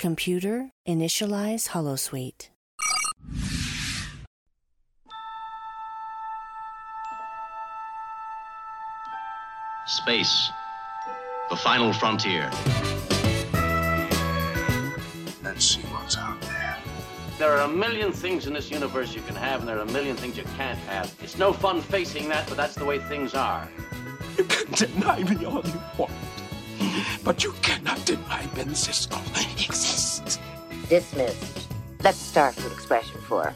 Computer, initialize holosuite. Space. The final frontier. Let's see what's out there. There are a million things in this universe you can have, and there are a million things you can't have. It's no fun facing that, but that's the way things are. You can deny me all you want, but you cannot deny Ben Sisko exists. Dismissed. Let's start with expression four.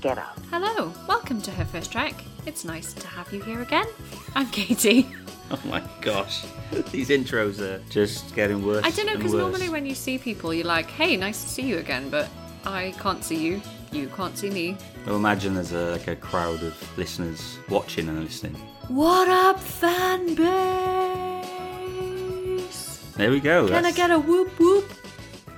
Get out. Hello, welcome to her first trek. It's nice to have you here again. I'm Katie. Oh my gosh, these intros are just getting worse. I don't know because normally when you see people, you're like, "Hey, nice to see you again," but I can't see you. You can't see me. Well, imagine there's a, like a crowd of listeners watching and listening. What up, fan base? There we go. Can I get a whoop whoop?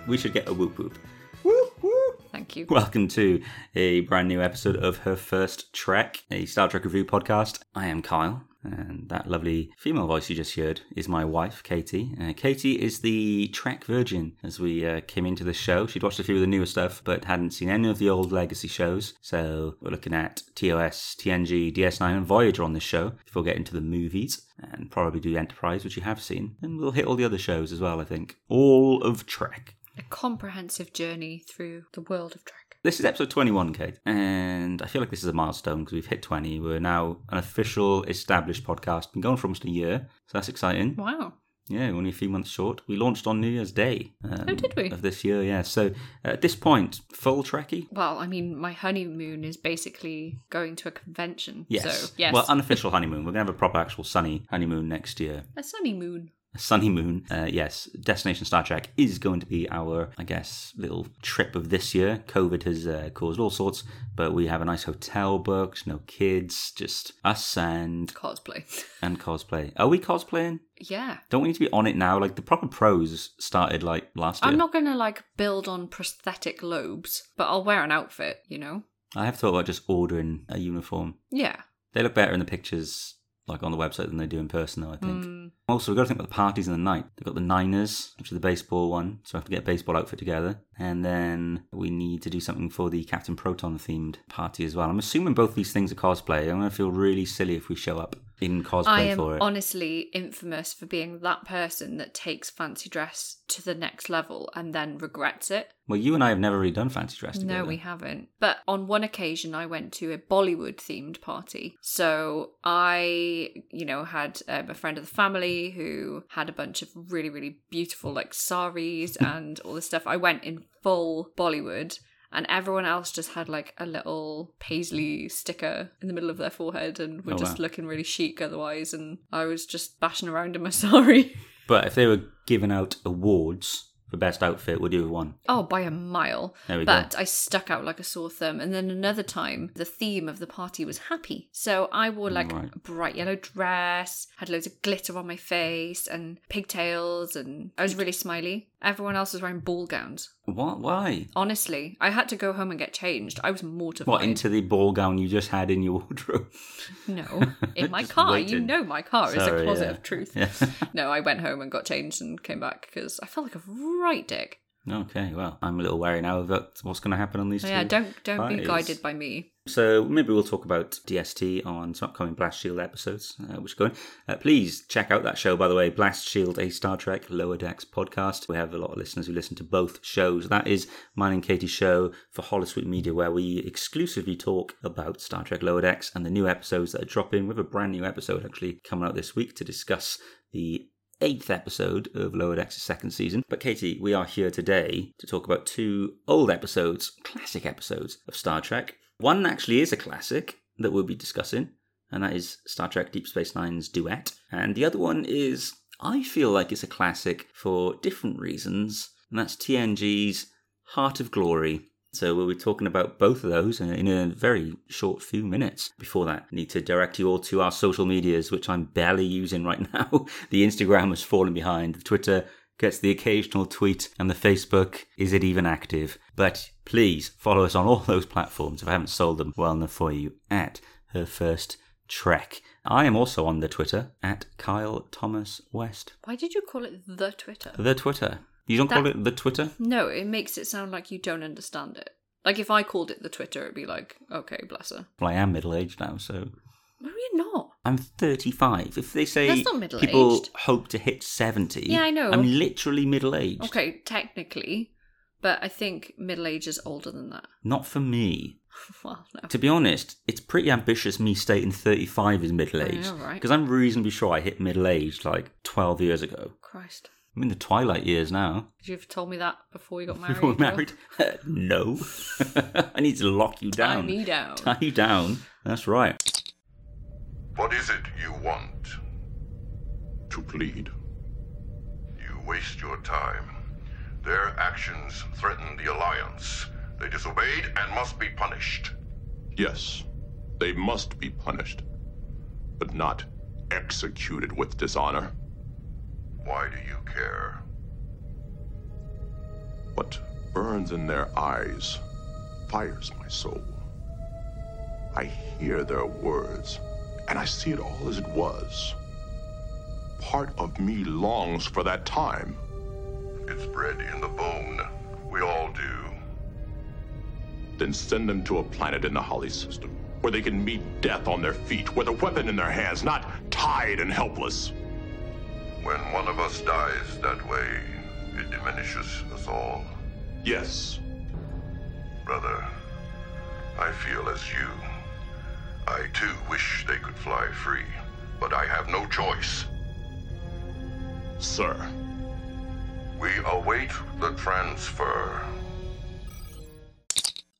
We should get a whoop whoop. whoop whoop. Thank you. Welcome to a brand new episode of Her First Trek, a Star Trek review podcast. I am Kyle, and that lovely female voice you just heard is my wife, Katie. Uh, Katie is the Trek virgin. As we uh, came into the show, she'd watched a few of the newer stuff, but hadn't seen any of the old legacy shows. So we're looking at TOS, TNG, DS9, and Voyager on this show before getting to the movies. And probably do Enterprise, which you have seen. And we'll hit all the other shows as well, I think. All of Trek. A comprehensive journey through the world of Trek. This is episode 21, Kate, and I feel like this is a milestone because we've hit 20. We're now an official, established podcast. Been going for almost a year, so that's exciting. Wow. Yeah, only a few months short. We launched on New Year's Day. Um, Oh, did we? Of this year, yeah. So at this point, full Trekkie? Well, I mean, my honeymoon is basically going to a convention. Yes. So, yes. Well, unofficial honeymoon. We're going to have a proper, actual sunny honeymoon next year. a sunny moon. Sunny moon. Uh, yes, Destination Star Trek is going to be our, I guess, little trip of this year. COVID has uh, caused all sorts, but we have a nice hotel booked, no kids, just us and Cosplay. and cosplay. Are we cosplaying? yeah. Don't we need to be on it now? Like the proper pros started like last year. I'm not going to like build on prosthetic lobes, but I'll wear an outfit, you know? I have thought about just ordering a uniform. Yeah. They look better in the pictures, like on the website, than they do in person, though. I think. Mm. Also, we've got to think about the parties in the night. They've got the Niners, which is the baseball one, so I have to get a baseball outfit together. And then we need to do something for the Captain Proton themed party as well. I'm assuming both these things are cosplay. I'm going to feel really silly if we show up in cosplay I am for it. honestly infamous for being that person that takes fancy dress to the next level and then regrets it. well, you and I have never really done fancy dress together. No, we haven't. But on one occasion, I went to a Bollywood themed party. So I, you know, had um, a friend of the family who had a bunch of really, really beautiful, like, saris and all this stuff. I went in full Bollywood. And everyone else just had like a little paisley sticker in the middle of their forehead and were Oh, just wow. looking really chic otherwise. And I was just bashing around in my sari. But if they were giving out awards for best outfit, would you have won? Oh, by a mile. There we go. but I stuck out like a sore thumb. And then another time, the theme of the party was happy. So I wore like Right. a bright yellow dress, had loads of glitter on my face and pigtails, and I was really smiley. Everyone else was wearing ball gowns. What? Why? Honestly, I had to go home and get changed. I was mortified. What into the ball gown you just had in your wardrobe? No, in my car. You know my car is a closet yeah. of truth. Yeah. no, I went home and got changed and came back because I felt like a right dick. Okay, well, I'm a little wary now about what's going to happen on these. Yeah, two don't don't be guided by me. So maybe we'll talk about DST on some upcoming Blast Shield episodes, uh, which are going. Uh, please check out that show, by the way, Blast Shield, a Star Trek Lower Decks podcast. We have a lot of listeners who listen to both shows. That is mine and Katie's show for Holosuite Media, where we exclusively talk about Star Trek Lower Decks and the new episodes that are dropping. We have a brand new episode actually coming out this week to discuss the eighth episode of Lower Decks' second season. But Katie, we are here today to talk about two old episodes, classic episodes of Star Trek. One actually is a classic that we'll be discussing, and that is Star Trek Deep Space Nine's Duet. And the other one is, I feel like it's a classic for different reasons, and that's TNG's Heart of Glory. So we'll be talking about both of those uh, in a very short few minutes. Before that, I need to direct you all to our social medias, which I'm barely using right now. the Instagram has fallen behind. The Twitter gets the occasional tweet, and the Facebook is it even active? But please follow us on all those platforms if I haven't sold them well enough for you at her first trek. I am also on the Twitter at Kyle Thomas West. Why did you call it the Twitter? The Twitter. You don't call it the Twitter? No, it makes it sound like you don't understand it. Like if I called it the Twitter, it'd be like, okay, bless her. Well, I am middle aged now, so No, you're not. I'm 35. If they say That's not middle-aged. people hope to hit 70, Yeah, I know. I'm literally middle aged. Okay, technically, but I think middle age is older than that. Not for me. well, no. To be honest, it's pretty ambitious me stating 35 is middle aged. know, right? Because I'm reasonably sure I hit middle aged like 12 years ago. Christ. I'm in the twilight years now. Could you have told me that before you got married? Before we're married? no. I need to lock you down. Tie me down. Tie you down. That's right. What is it you want? To plead. You waste your time. Their actions threaten the Alliance. They disobeyed and must be punished. Yes, they must be punished, but not executed with dishonor. Why do you care? What burns in their eyes fires my soul. I hear their words, and I see it all as it was. Part of me longs for that time. It's bred in the bone. We all do. Then send them to a planet in the Holly system, where they can meet death on their feet, with a weapon in their hands, not tied and helpless. When one of us dies that way, it diminishes us all. Yes, Brother, I feel as you. I too wish they could fly free, but I have no choice. sir. We await the transfer.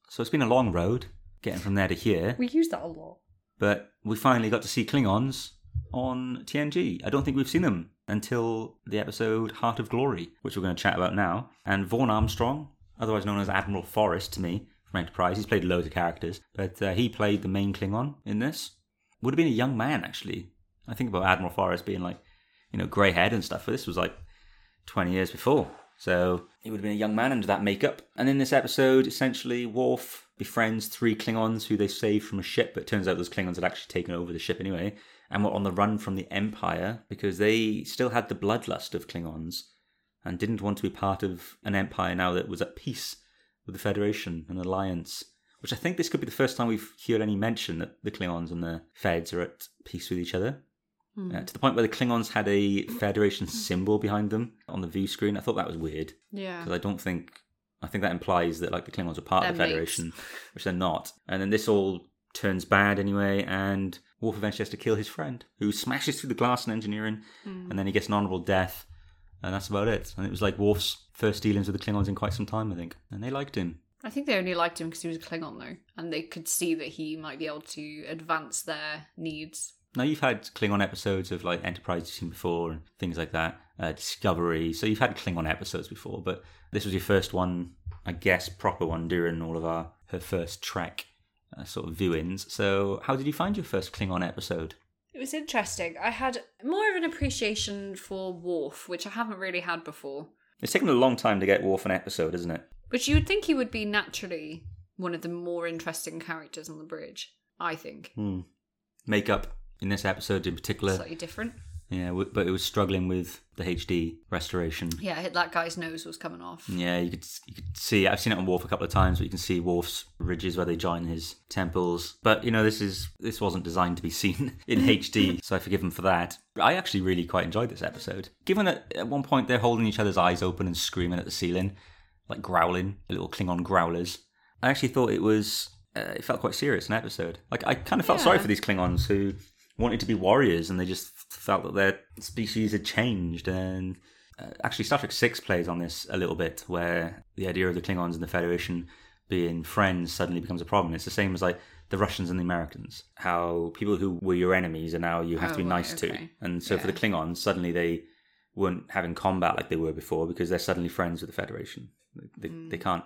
So it's been a long road getting from there to here, We use that a lot. but we finally got to see Klingons on TNG. I don't think we've seen them until the episode Heart of Glory, which we're going to chat about now. And Vaughn Armstrong, otherwise known as Admiral Forrest to me from Enterprise, he's played loads of characters, but uh, he played the main Klingon in this. Would have been a young man, actually. I think about Admiral Forrest being like, you know, grey head and stuff, but this was like 20 years before. So he would have been a young man under that makeup. And in this episode, essentially, Worf befriends three Klingons who they saved from a ship, but turns out those Klingons had actually taken over the ship anyway, and were on the run from the Empire because they still had the bloodlust of Klingons and didn't want to be part of an empire now that was at peace with the Federation and Alliance. Which I think this could be the first time we've heard any mention that the Klingons and the Feds are at peace with each other. Uh, to the point where the Klingons had a Federation symbol behind them on the view screen. I thought that was weird Yeah. because I don't think I think that implies that like the Klingons are part of the. Federation, which they're not. And then this all turns bad anyway, and Worf eventually has to kill his friend, who smashes through the glass in engineering, and then he gets an honourable death, and that's about it. And it was like Worf's first dealings with the Klingons in quite some time, I think, and they liked him. I think they only liked him because he was a Klingon, though, and they could see that he might be able to advance their needs. Now you've had Klingon episodes of like Enterprise you've seen before and things like that, uh, Discovery. So you've had Klingon episodes before, but this was your first one, I guess, proper one during all of our her first Trek uh, sort of viewings. So how did you find your first Klingon episode? It was interesting. I had more of an appreciation for Worf, which I haven't really had before. It's taken a long time to get Worf an episode, isn't it? But you would think he would be naturally one of the more interesting characters on the bridge. I think Hmm. Makeup in this episode in particular, slightly different. Yeah, w- but it was struggling with the HD restoration. Yeah, that guy's nose was coming off. Yeah, you could you could see. I've seen it on Worf a couple of times, but you can see Worf's ridges where they join his temples. But you know, this is this wasn't designed to be seen in HD, so I forgive him for that. I actually really quite enjoyed this episode. Given that at one point they're holding each other's eyes open and screaming at the ceiling, like growling, little Klingon growlers. I actually thought it was. Uh, it felt quite serious an episode. Like I kind of felt sorry for these Klingons who wanted to be warriors and they just felt that their species had changed and uh, actually Star Trek 6 plays on this a little bit where the idea of the Klingons and the Federation being friends suddenly becomes a problem. It's the same as like the Russians and the Americans. How people who were your enemies are now you have Oh, to be right, nice to. And so for the Klingons, suddenly they weren't having combat like they were before because they're suddenly friends with the Federation. They, they Mm. can't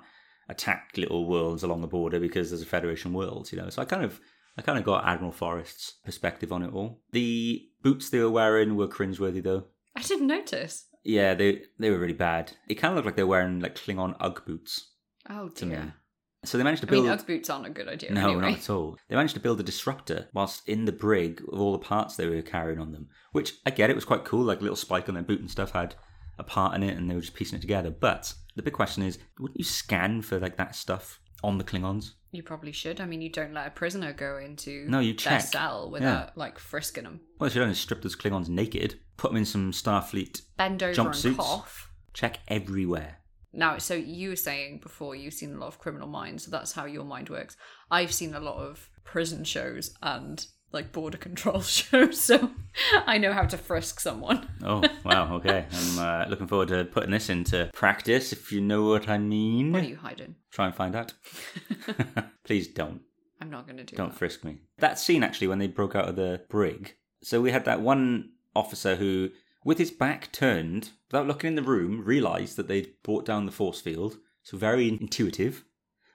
attack little worlds along the border because there's a Federation world, you know. So I kind of I kind of got Admiral Forrest's perspective on it all. The boots they were wearing were cringeworthy though. I didn't notice. Yeah, they they were really bad. It kind of looked like they were wearing like Klingon UGG boots Oh to me. dear. So they managed to I build. mean, UGG boots aren't a good idea. no, anyway. not at all. They managed to build a disruptor whilst in the brig of all the parts they were carrying on them, which I get. It was quite cool. Like a little spike on their boot and stuff had a part in it and they were just piecing it together. But the big question is, wouldn't you scan for like that stuff on the Klingons? You probably should. I mean, you don't let a prisoner go into No, you their check. cell without like frisking them. Well, if you don't strip those Klingons naked, put them in some Starfleet Bend over and jumpsuits, cough. check everywhere. Now, so you were saying before you've seen a lot of Criminal Minds, so that's how your mind works. I've seen a lot of prison shows and like border control shows, so I know how to frisk someone. Oh, wow, okay. I'm uh, looking forward to putting this into practice, if you know what I mean. What are you hiding? Try and find out. Please don't. I'm not going to do Don't that. frisk me. That scene actually when they broke out of the brig. So we had that one officer who, with his back turned, without looking in the room, realised that they'd brought down the force field. So very intuitive.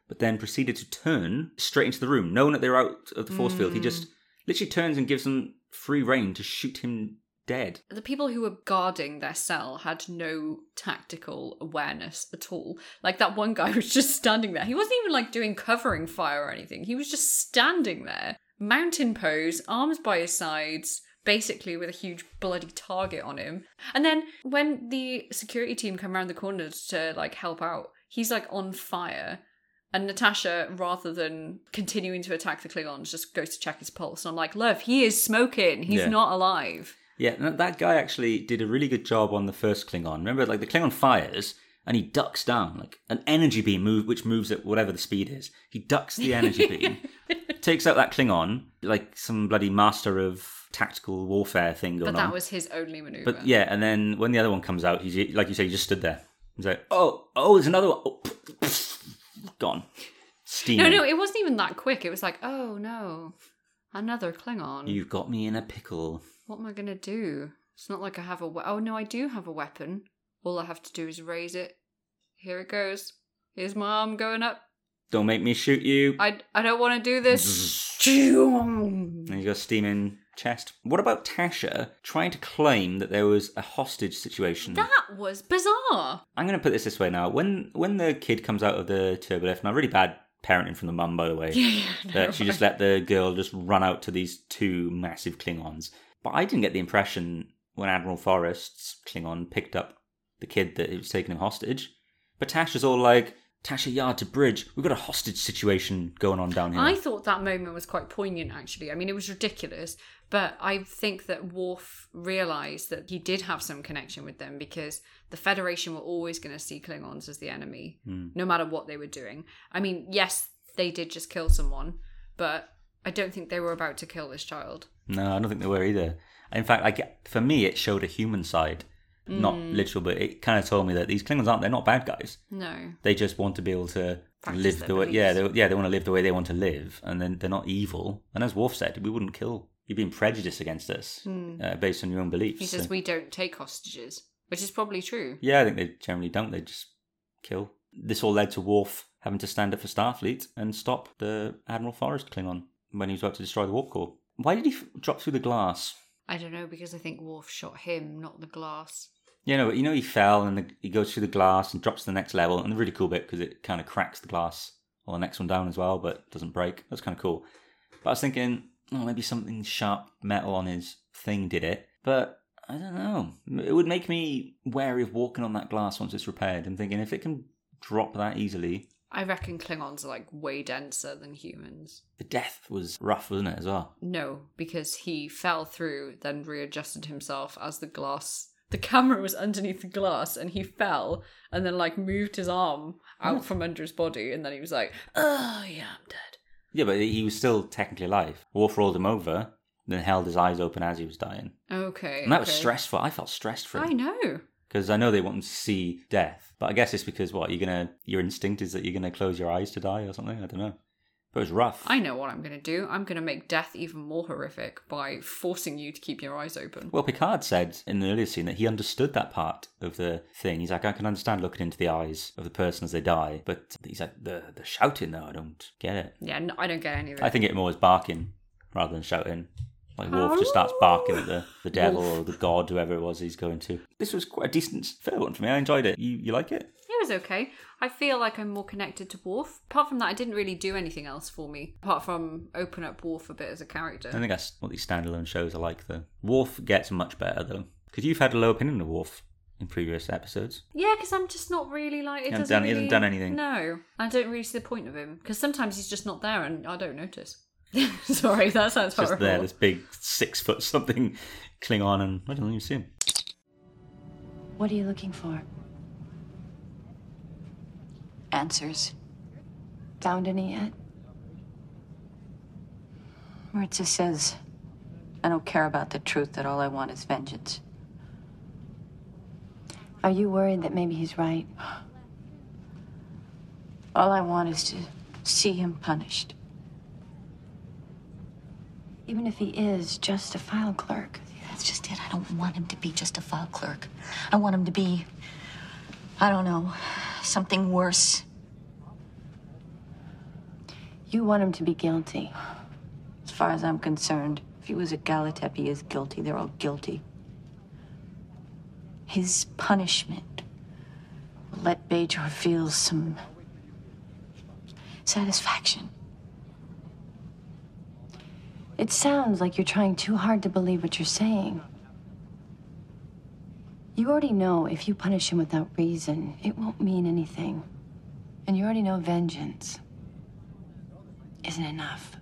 But then proceeded to turn straight into the room, knowing that they were out of the force field. He just literally turns and gives them free reign to shoot him dead. the people who were guarding their cell had no tactical awareness at all. Like that one guy was just standing there. He wasn't even like doing covering fire or anything. He was just standing there, mountain pose, arms by his sides, basically with a huge bloody target on him. And then when the security team come around the corner to like help out, he's like on fire. And Natasha, rather than continuing to attack the Klingons, just goes to check his pulse. And I'm like, love, he is smoking. He's Yeah. not alive. Yeah, that guy actually did a really good job on the first Klingon. Remember, like the Klingon fires and he ducks down, like an energy beam move, which moves at whatever the speed is. He ducks the energy beam, takes out that Klingon, like some bloody master of tactical warfare thing going But that on. was his only maneuver. But yeah, and then when the other one comes out, he's like you say, he just stood there. He's like, oh, oh, there's another one. Oh, gone. Steaming. No, no, it wasn't even that quick. It was like, oh no, another Klingon. You've got me in a pickle. What am I gonna do? It's not like I have a. We- oh no, I do have a weapon. All I have to do is raise it. Here it goes. Here's my arm going up. Don't make me shoot you. I I don't want to do this. And he's got steaming chest. What about Tasha trying to claim that there was a hostage situation? that was bizarre. I'm going to put this this way now. When when the kid comes out of the turbo turbolift, now really bad parenting from the mum, by the way. Yeah, yeah. that she just let the girl just run out to these two massive Klingons. But I didn't get the impression when Admiral Forrest's Klingon picked up the kid that was taking him hostage. But Tasha's all like, Tasha Yar to Bridge, we've got a hostage situation going on down here. I thought that moment was quite poignant, actually. I mean, it was ridiculous, but I think that Worf realised that he did have some connection with them because the Federation were always going to see Klingons as the enemy, hmm. no matter what they were doing. I mean, yes, they did just kill someone, but I don't think they were about to kill this child. No, I don't think they were either. In fact, I get, for me, it showed a human side. Not Mm. literal, but it kind of told me that these Klingons aren't, they're not bad guys. No. They just want to be able to Practice live the way, yeah, they, yeah, they want to live the way they want to live, and then they're not evil. And as Worf said, we wouldn't kill. You've been prejudiced against us uh, based on your own beliefs. He says so- we don't take hostages, which is probably true. Yeah, I think they generally don't. They just kill. This all led to Worf having to stand up for Starfleet and stop the Admiral Forrest Klingon when he was about to destroy the warp core. Why did he f- drop through the glass? I don't know because I think Worf shot him, not the glass. Yeah, no, but you know he fell and the, he goes through the glass and drops to the next level, and the really cool bit because it kind of cracks the glass or the next one down as well, but doesn't break. That's kind of cool. But I was thinking, oh, maybe something sharp metal on his thing did it, but I don't know. It would make me wary of walking on that glass once it's repaired. I'm thinking if it can drop that easily, I reckon Klingons are like way denser than humans. the death was rough, wasn't it as well? No, because he fell through, then readjusted himself as the glass. The camera was underneath the glass, and he fell, and then like moved his arm out from under his body, and then he was like, "Oh yeah, I'm dead." Yeah, but he was still technically alive. Worf rolled him over, then held his eyes open as he was dying. Okay, And that was stressful. I felt stressed for him. I know. because I know they want them to see death. But I guess it's because what you're gonna your instinct is that you're gonna close your eyes to die or something. I don't know. But it was rough. I know what I'm going to do. I'm going to make death even more horrific by forcing you to keep your eyes open. Well, Picard said in the earlier scene that he understood that part of the thing. He's like, I can understand looking into the eyes of the person as they die, but he's like, the the shouting though, I don't get it. Yeah, no, I don't get any of it. I think it more was barking rather than shouting. Like Worf just starts barking at the, the devil or the god, whoever it was he's going to. This was quite a decent fair one for me. I enjoyed it. You you like it? It was okay. I feel like I'm more connected to Worf. Apart from that, I didn't really do anything else for me. Apart from open up Worf a bit as a character. I think that's what these standalone shows are like, though. Worf gets much better, though. Because you've had a low opinion of Worf in previous episodes. Yeah, because I'm just not really like it. He hasn't Doesn't done- he really, hasn't done anything. No, I don't really see the point of him because sometimes he's just not there and I don't notice. Sorry, that sounds Just horrible. there, this big six foot something Klingon, and I don't even see him. What are you looking for? Answers. Found any yet? Marritza says, I don't care about the truth, that all I want is vengeance. Are you worried that maybe he's right? All I want is to see him punished. Even if he is just a file clerk. That's just it. I don't want him to be just a file clerk. I want him to be, I don't know, something worse. You want him to be guilty. As far as I'm concerned, if he was a Gallitep, he is guilty. They're all guilty. His punishment will let Bajor feel some satisfaction. It sounds like you're trying too hard to believe what you're saying. You already know if you punish him without reason, it won't mean anything. And you already know vengeance isn't enough.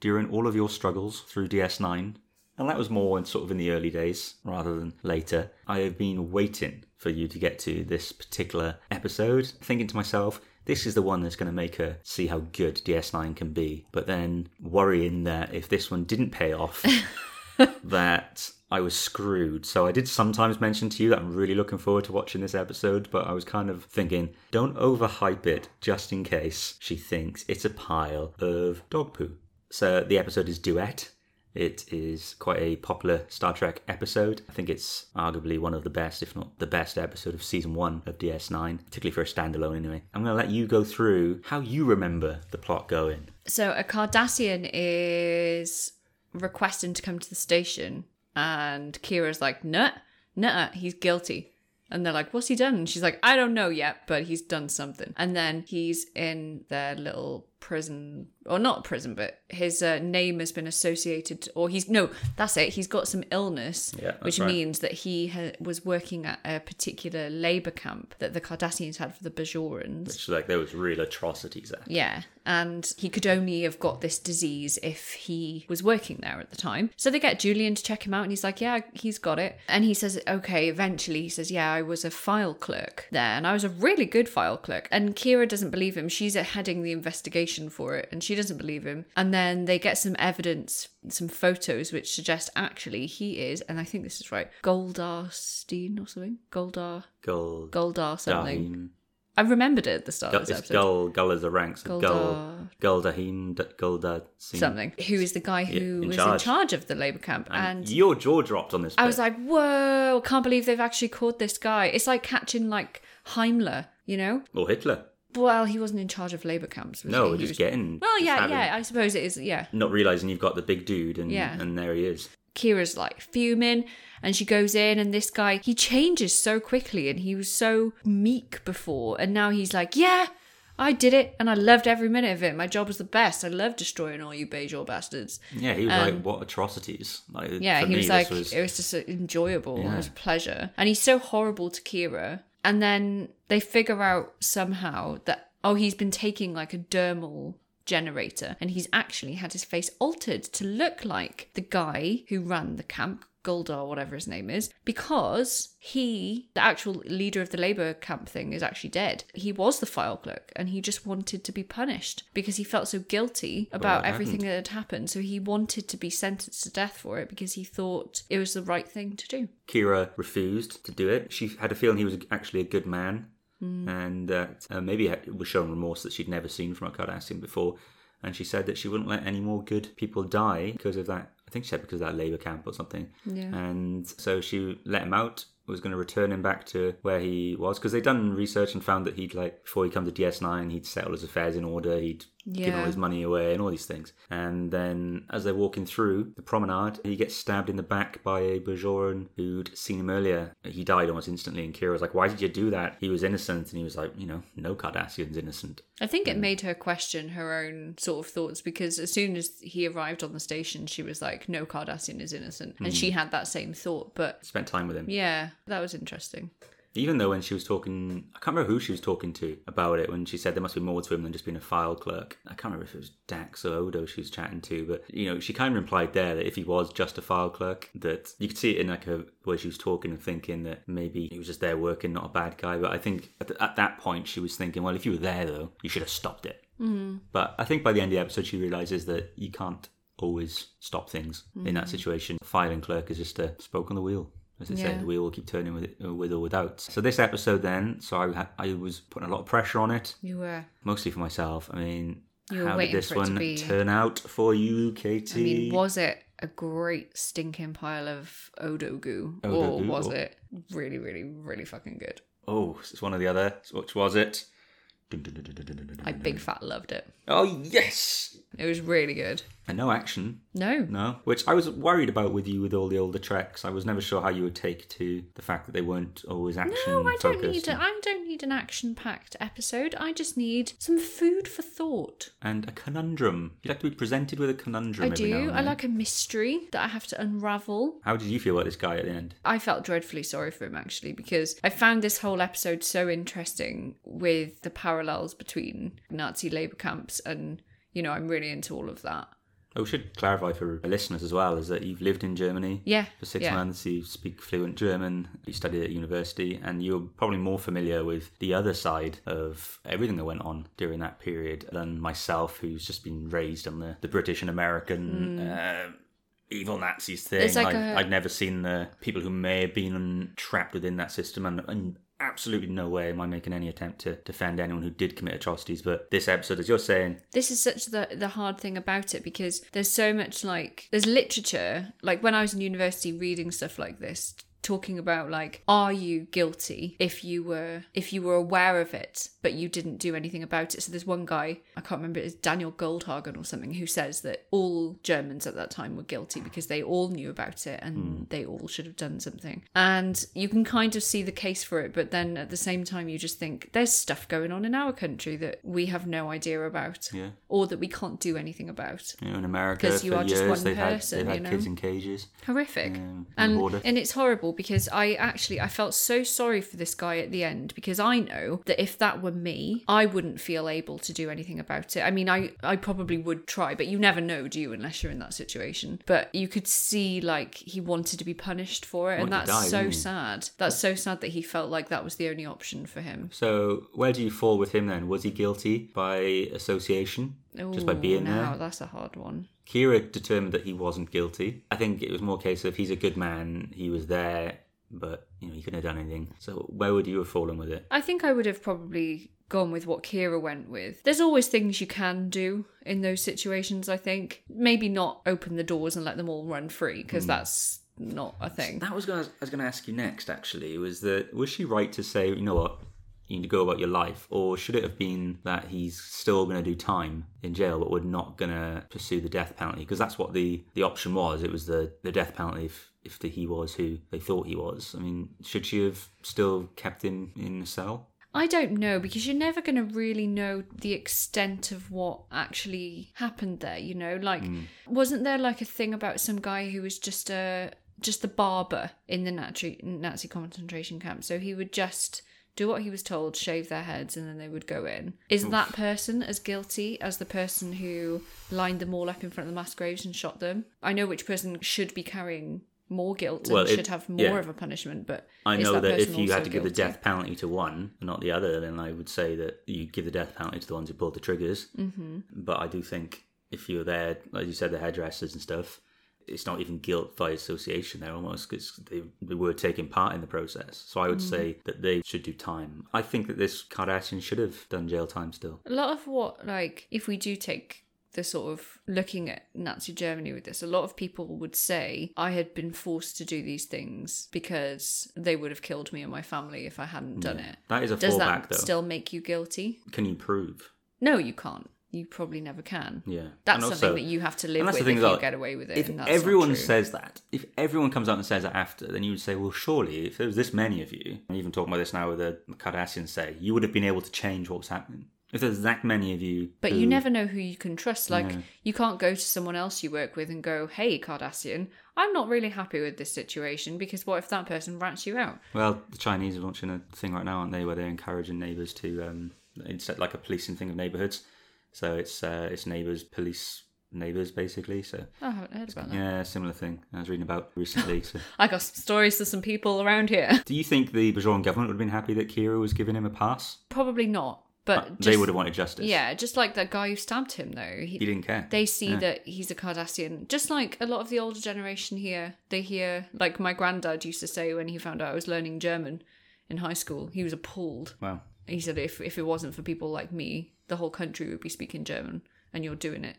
During all of your struggles through DS9, and that was more in sort of in the early days rather than later, I have been waiting for you to get to this particular episode, thinking to myself, this is the one that's going to make her see how good DS9 can be. But then worrying that if this one didn't pay off, that I was screwed. So I did sometimes mention to you that I'm really looking forward to watching this episode, but I was kind of thinking, don't overhype it just in case she thinks it's a pile of dog poo. So the episode is Duet. It is quite a popular Star Trek episode. I think it's arguably one of the best, if not the best episode of season one of DS9, particularly for a standalone anyway. I'm going to let you go through how you remember the plot going. So a Cardassian is requesting to come to the station, and Kira's like, "Nut, nuh, he's guilty." And they're like, "What's he done?" And she's like, "I don't know yet, but he's done something." And then he's in their little prison, or not prison, but his uh, name has been associated, or he's no, that's it. He's got some illness, Yeah, which right. means that he ha- was working at a particular labor camp that the Cardassians had for the Bajorans. Which, like, there was real atrocities there. Yeah, and he could only have got this disease if he was working there at the time. So they get Julian to check him out, and he's like, Yeah, he's got it. And he says, Okay, eventually, he says, Yeah, I was a file clerk there, and I was a really good file clerk. And Kira doesn't believe him. She's heading the investigation for it, and she doesn't believe him. And then they get some evidence, some photos, which suggest actually he is, and I think this is right, Goldarstein or something. Goldar. Gul. Goldar something. I remembered it at the start Gul, of this episode. Gul. Gul is the ranks. Gul. Guldar. Gul Dahim. D- Gul Da. something who is the guy Yeah, who in was charge. in charge of the labor camp And, and, your jaw dropped on this. i bit. was like whoa I can't believe they've actually caught this guy it's like catching like himmler you know or Hitler. Well he wasn't in charge of labor camps was No, he? He just was- getting. well yeah having- yeah i suppose it is yeah Not realizing you've got the big dude, and Yeah. and there he is. Kira's like fuming and she goes in and this guy he changes so quickly and he was so meek before and now he's like yeah I did it and I loved every minute of it. My job was the best. I love destroying all you Bajor bastards. Yeah, he was Um, like, "What atrocities!" Like, Yeah, he me, was like, was- it was just enjoyable. It was a pleasure. And he's so horrible to Kira. And then they figure out somehow that, oh, he's been taking like a dermal generator and he's actually had his face altered to look like the guy who ran the camp. Goldar, whatever his name is, because he, the actual leader of the labor camp thing, is actually dead. He was the file clerk and he just wanted to be punished because he felt so guilty about everything happened. that had happened. So he wanted to be sentenced to death for it because he thought it was the right thing to do. Kira refused to do it. She had a feeling he was actually a good man, Hmm. and that uh, maybe it was showing remorse that she'd never seen from a Cardassian before. And she said that she wouldn't let any more good people die because of that. I think she said because of that labor camp or something. Yeah. And so she let him out. Was going to return him back to where he was because they'd done research and found that he'd like before he come to DS9 he'd settle his affairs in order. He'd giving all his money away and all these things. And then as they're walking through the promenade, he gets stabbed in the back by a Bajoran who'd seen him earlier. He died almost instantly, and Kira was like, Why did you do that? He was innocent. And he was like, You know, no Cardassian's innocent. I think it mm. made her question her own sort of thoughts because as soon as he arrived on the station, she was like, "No, Cardassian is innocent," and she mm. had that same thought. But Spent time with him. yeah, that was interesting. Even though when she was talking, I can't remember who she was talking to about it, when she said there must be more to him than just being a file clerk. I can't remember if it was Dax or Odo she was chatting to, but, you know, she kind of implied there that if he was just a file clerk, that you could see it in like a way she was talking and thinking that maybe he was just there working, not a bad guy. But I think at, at that point she was thinking, well, if you were there though, you should have stopped it. Mm. But I think by the end of the episode she realizes that you can't always stop things in that situation. Filing clerk is just a spoke on the wheel. As I Yeah. the wheel will keep turning with, it, uh, with or without. So this episode, then, so I, I was putting a lot of pressure on it, You were. mostly for myself. I mean, You how did this for it to one be- turn out for you, Katie? I mean, was it a great stinking pile of Odo goo, Odo or goo, was or- it really, really, really fucking good? oh, it's one or the other. Which was it? I big fat loved it. Oh yes, It was really good. And no action. No, No, which I was worried about with you with all the older treks. I was never sure how you would take to the fact that they weren't always action no, I don't need. A, I don't need an action-packed episode. I just need some food for thought. and a conundrum. You'd like to be presented with a conundrum. I do. I like a mystery that I have to unravel. How did you feel about this guy at the end? I felt dreadfully sorry for him actually because I found this whole episode so interesting with the parallels between Nazi labor camps and you know I'm really into all of that. Oh, we should clarify for our listeners as well is that you've lived in Germany Yeah, for six yeah. months, you speak fluent German, you studied at university, and you're probably more familiar with the other side of everything that went on during that period than myself, who's just been raised on the, the British and American. Uh, Evil Nazis thing. Like I've, a- I've never seen the people who may have been trapped within that system, and, and absolutely no way am I making any attempt to defend anyone who did commit atrocities. But this episode, as you're saying, This is such the the hard thing about it because there's so much like there's literature like when I was in university reading stuff like this talking about like are you guilty if you were if you were aware of it but you didn't do anything about it? So there's one guy i can't remember it's daniel goldhagen or something who says that all germans at that time were guilty because they all knew about it and hmm. they all should have done something. And you can kind of see the case for it but then at the same time you just think there's stuff going on in our country that we have no idea about Yeah. or that we can't do anything about. You know, in America 'Cause you are just one they've person, had, they've you had kids in cages. horrific. And and it's horrible because i actually i felt so sorry for this guy at the end because i know that if that were me i wouldn't feel able to do anything about it i mean i i probably would try but you never know do you unless you're in that situation but you could see like he wanted to be punished for it and that's die, so sad that's so sad that he felt like that was the only option for him So, where do you fall with him then? Was he guilty by association? just by being there? that's a hard one Kira determined that he wasn't guilty. I think it was more a case of he's a good man, he was there, but you know he couldn't have done anything. So, where would you have fallen with it? I think I would have probably gone with what Kira went with. There's always things you can do in those situations, I think. Maybe not open the doors and let them all run free, because hmm. that's not a thing. That was gonna, I was going to ask you next. Actually, was that was she right to say, you know what, you need to go about your life, or should it have been that he's still going to do time in jail, but we're not going to pursue the death penalty? Because that's what the the option was. It was the the death penalty if if the, he was who they thought he was. I mean, should she have still kept him in a cell? I don't know because you're never going to really know the extent of what actually happened there, you know? Like hmm. wasn't there like a thing about some guy who was just a just a barber in the Nazi Nazi concentration camp. So he would just do what he was told, shave their heads and then they would go in. Is that person as guilty as the person who lined them all up in front of the mass graves and shot them? I know which person should be carrying more guilt and Well, it- should have more yeah. of a punishment, but I know that, if you had to give the death penalty to one and not the other, then I would say that you give the death penalty to the ones who pulled the triggers. Mm-hmm. But I do think if you're there, like you said, the hairdressers and stuff, it's not even guilt by association there almost because they, they were taking part in the process. So I would mm. say that they should do time. I think that this Cardassian should have done jail time still. A lot of what, like, if we do take the sort of looking at Nazi Germany with this, a lot of people would say I had been forced to do these things because they would have killed me and my family if I hadn't done it. That is a Does fallback that though. still make you guilty? Can you prove? No, you can't. You probably never can. Yeah. That's And something also- that you have to live with if you well, get away with it. If everyone says that, if everyone comes out and says that after, then you would say, well, surely, if there was this many of you, and even talking about this now with the Cardassians say, you would have been able to change what was happening. If there's that many of you. But who- you never know who you can trust. Like, you can't go to someone else you work with and go, hey, Cardassian, I'm not really happy with this situation because what if that person rats you out? Well, the Chinese are launching a thing right now, aren't they, where they're encouraging neighbours to um, instead like a policing thing of neighbourhoods. So it's uh, it's neighbours police neighbours basically. So Oh, I haven't heard about that. yeah, similar thing I was reading about recently. So I got some stories to some people around here. do you think the Bajoran government would have been happy that Kira was giving him a pass? Probably not. But Uh, they would have wanted justice. Yeah, just like that guy who stabbed him, though. He didn't care. They see Yeah. that he's a Cardassian. Just like a lot of the older generation here, they hear, like my granddad used to say when he found out I was learning German in high school, he was appalled. Wow. He said if, if it wasn't for people like me, the whole country would be speaking German, and you're doing it,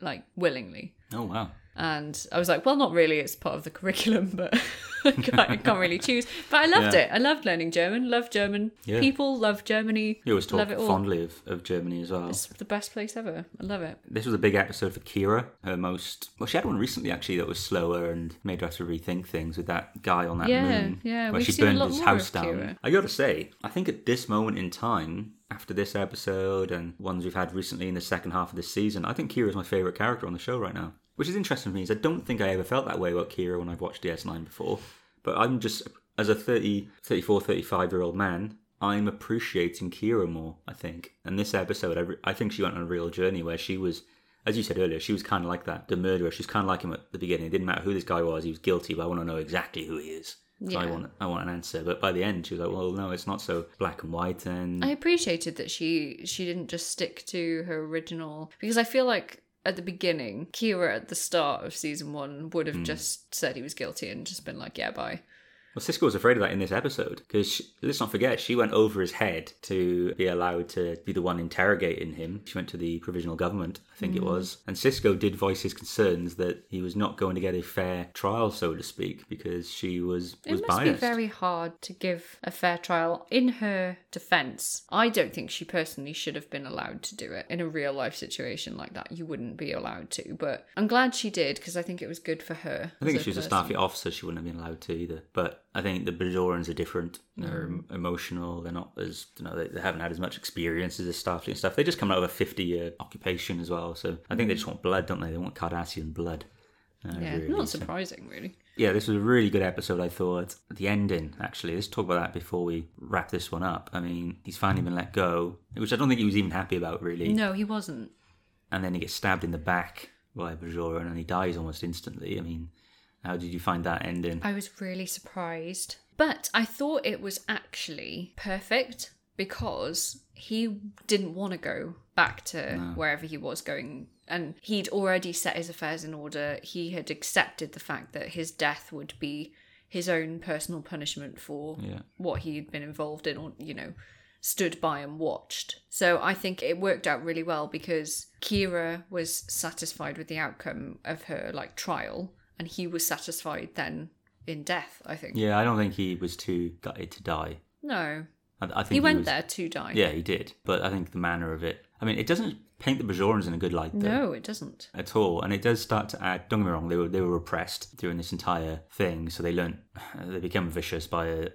like, willingly. Oh wow. And I was like, well, not really. It's part of the curriculum, but I can't, I can't really choose. But I loved Yeah. it. I loved learning German. Loved German Yeah. people. Love Germany. You always talk fondly of, of Germany as well. It's the best place ever. I love it. This was a big episode for Kira. Her most well, she had one recently actually that was slower and made her have to rethink things with that guy on that Yeah, moon. yeah, where we've she seen a burned lot his house down. Kira. I got to say, I think at this moment in time, after this episode and ones we've had recently in the second half of this season, I think Kira is my favorite character on the show right now. Which is interesting for me, is I don't think I ever felt that way about Kira when I've watched DS9 before. But I'm just, as a 30, 34, 35 year old man, I'm appreciating Kira more, I think. And this episode, I, re- I think she went on a real journey where she was, as you said earlier, she was kind of like that, the murderer. She was kind of like him at the beginning. It didn't matter who this guy was, he was guilty, but I want to know exactly who he is. So I want, I want an answer. But by the end, she was like, well, no, it's not so black and white. And I appreciated that she she didn't just stick to her original because I feel like at the beginning, Kira at the start of season one would have hmm. just said he was guilty and just been like, yeah, bye. Well, Sisko was afraid of that in this episode because let's not forget she went over his head to be allowed to be the one interrogating him. She went to the provisional government, I think it Mm. was, and Sisko did voice his concerns that he was not going to get a fair trial, so to speak, because she was It was must biased. be very hard to give a fair trial. In her defense, I don't think she personally should have been allowed to do it in a real life situation like that. You wouldn't be allowed to, but I'm glad she did because I think it was good for her. I think if she was a person. Starfleet officer, she wouldn't have been allowed to either. But I think the Bajorans are different. They're Mm. emotional. They're not as you know. They, they haven't had as much experience as the Starfleet and stuff. They just come out of a fifty-year occupation as well. So I think they just want blood, don't they? They want Cardassian blood. Uh, Yeah, really, not surprising, really. yeah, this was a really good episode, I thought. The ending, actually, let's talk about that before we wrap this one up. I mean, he's finally been let go, which I don't think he was even happy about, really. No, he wasn't. And then he gets stabbed in the back by Bajoran and he dies almost instantly. I mean, how did you find that ending? I was really surprised. But I thought it was actually perfect because he didn't want to go back to wherever he was going. And he'd already set his affairs in order. He had accepted the fact that his death would be his own personal punishment for Yeah. what he had been involved in or, you know, stood by and watched. So I think it worked out really well because Kira was satisfied with the outcome of her like trial and he was satisfied then in death, I think. Yeah, I don't think he was too gutted to die. No. I, I think He went was- there to die. Yeah, he did. But I think the manner of it. I mean, it doesn't paint the Bajorans in a good light, though. No, it doesn't. at all. And it does start to add. Don't get me wrong; they were they were repressed during this entire thing, so they learned they become vicious by a,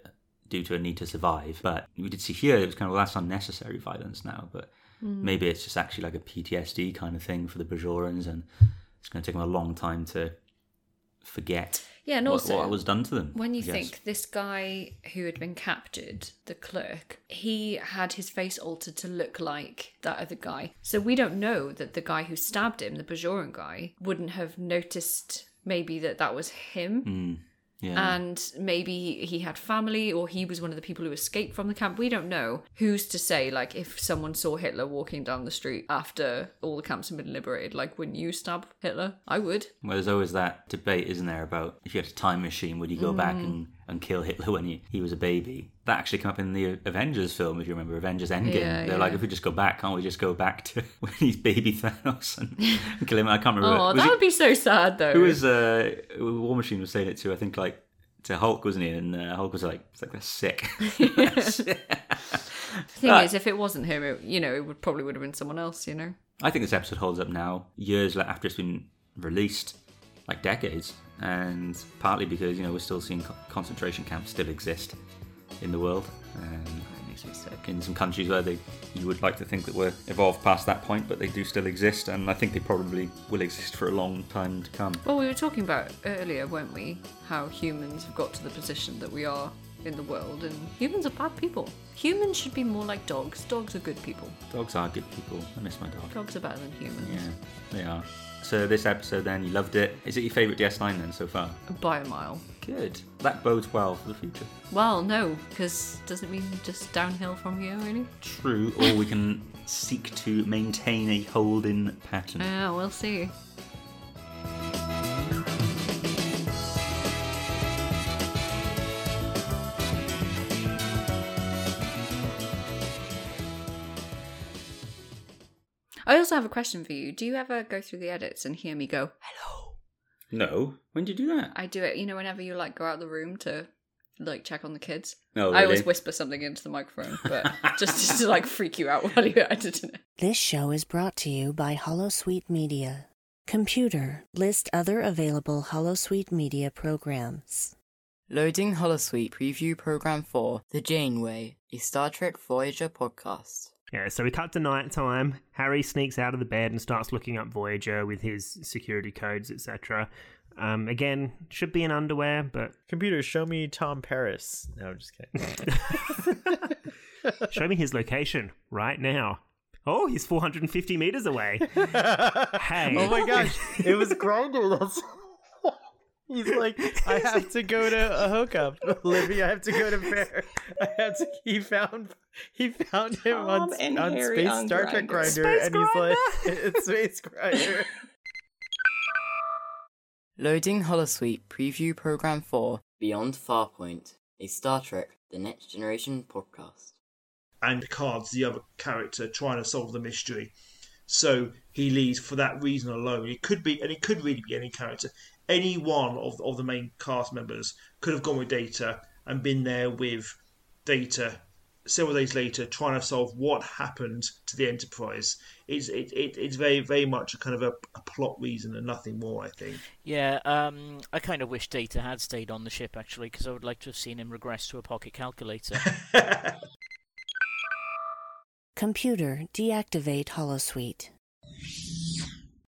due to a need to survive. But we did see here it was kind of well, that's unnecessary violence now. But Mm. maybe it's just actually like a PTSD kind of thing for the Bajorans, and it's going to take them a long time to forget Yeah, and what, also what was done to them. when you think this guy who had been captured, the clerk, he had his face altered to look like that other guy. So we don't know that the guy who stabbed him, the Bajoran guy, wouldn't have noticed maybe that that was him. Hmm. Yeah. and maybe he had family or he was one of the people who escaped from the camp we don't know who's to say like if someone saw hitler walking down the street after all the camps had been liberated like wouldn't you stab hitler i would Well, there's always that debate, isn't there, about if you had a time machine, would you go back Mm. and, and kill Hitler when he, he was a baby? That actually came up in the Avengers film, if you remember, Avengers Endgame. Yeah, They're yeah. like, if we just go back, can't we just go back to when he's baby Thanos and, and kill him? I can't remember. oh Was that it- would be so sad though Who was uh, War Machine was saying it to? I think like to Hulk, wasn't he? And uh, Hulk was like, "It's like that's sick." the thing is if it wasn't him it, you know it would probably would have been someone else you know I think this episode holds up now, years after it's been released, like decades, and partly because you know we're still seeing co- concentration camps still exist in the world. Um, That makes me sick. in some countries where they you would like to think that we're evolved past that point, but they do still exist, and I think they probably will exist for a long time to come. Well, we were talking about earlier, weren't we? How humans have got to the position that we are in the world, and humans are bad people. Humans should be more like dogs. Dogs are good people. Dogs are good people. I miss my dog. Dogs are better than humans. Yeah, they are. So this episode, then you loved it. Is it your favourite DS9 then so far? By a mile. Good. That bodes well for the future. Well, no, because doesn't it mean just downhill from here, really? True. Or we can seek to maintain a holding pattern. Yeah, we'll see. I also have a question for you. Do you ever go through the edits and hear me go, hello? No. When do you do that? I do it, you know, whenever you like go out of the room to like check on the kids. Oh, I always whisper something into the microphone, but just, just to like freak you out while you're editing it. This show is brought to you by Holosuite Media. Computer, list other available Holosuite Media programs. Loading Holosuite Preview Program 4 The Janeway, a Star Trek Voyager podcast. Yeah, so we cut to night time. Harry sneaks out of the bed and starts looking up Voyager with his security codes, etc. Um, again, should be in underwear, but Computer, show me Tom Paris. No, I'm just kidding. show me his location right now. Oh, he's 450 meters away. hey. Oh my gosh, it was Grindr. That's. He's like, I have to go to a hookup, Livy. I have to go to Bear. I have to. He found, he found him on, Tom and on Harry Space on Star Trek Grindr, and he's like, it's Space Grindr. Loading Holosuite Preview Program 4 Beyond Farpoint, a Star Trek The Next Generation podcast. and Card's the other character trying to solve the mystery. So he leaves for that reason alone. It could be, and it could really be any character. Any one of, of the main cast members could have gone with Data and been there with Data several days later trying to solve what happened to the Enterprise. It's, it, it, it's very, very much a kind of a, a plot reason and nothing more, I think. Yeah, um, I kind of wish Data had stayed on the ship actually, because I would like to have seen him regress to a pocket calculator. Computer, deactivate Holosuite.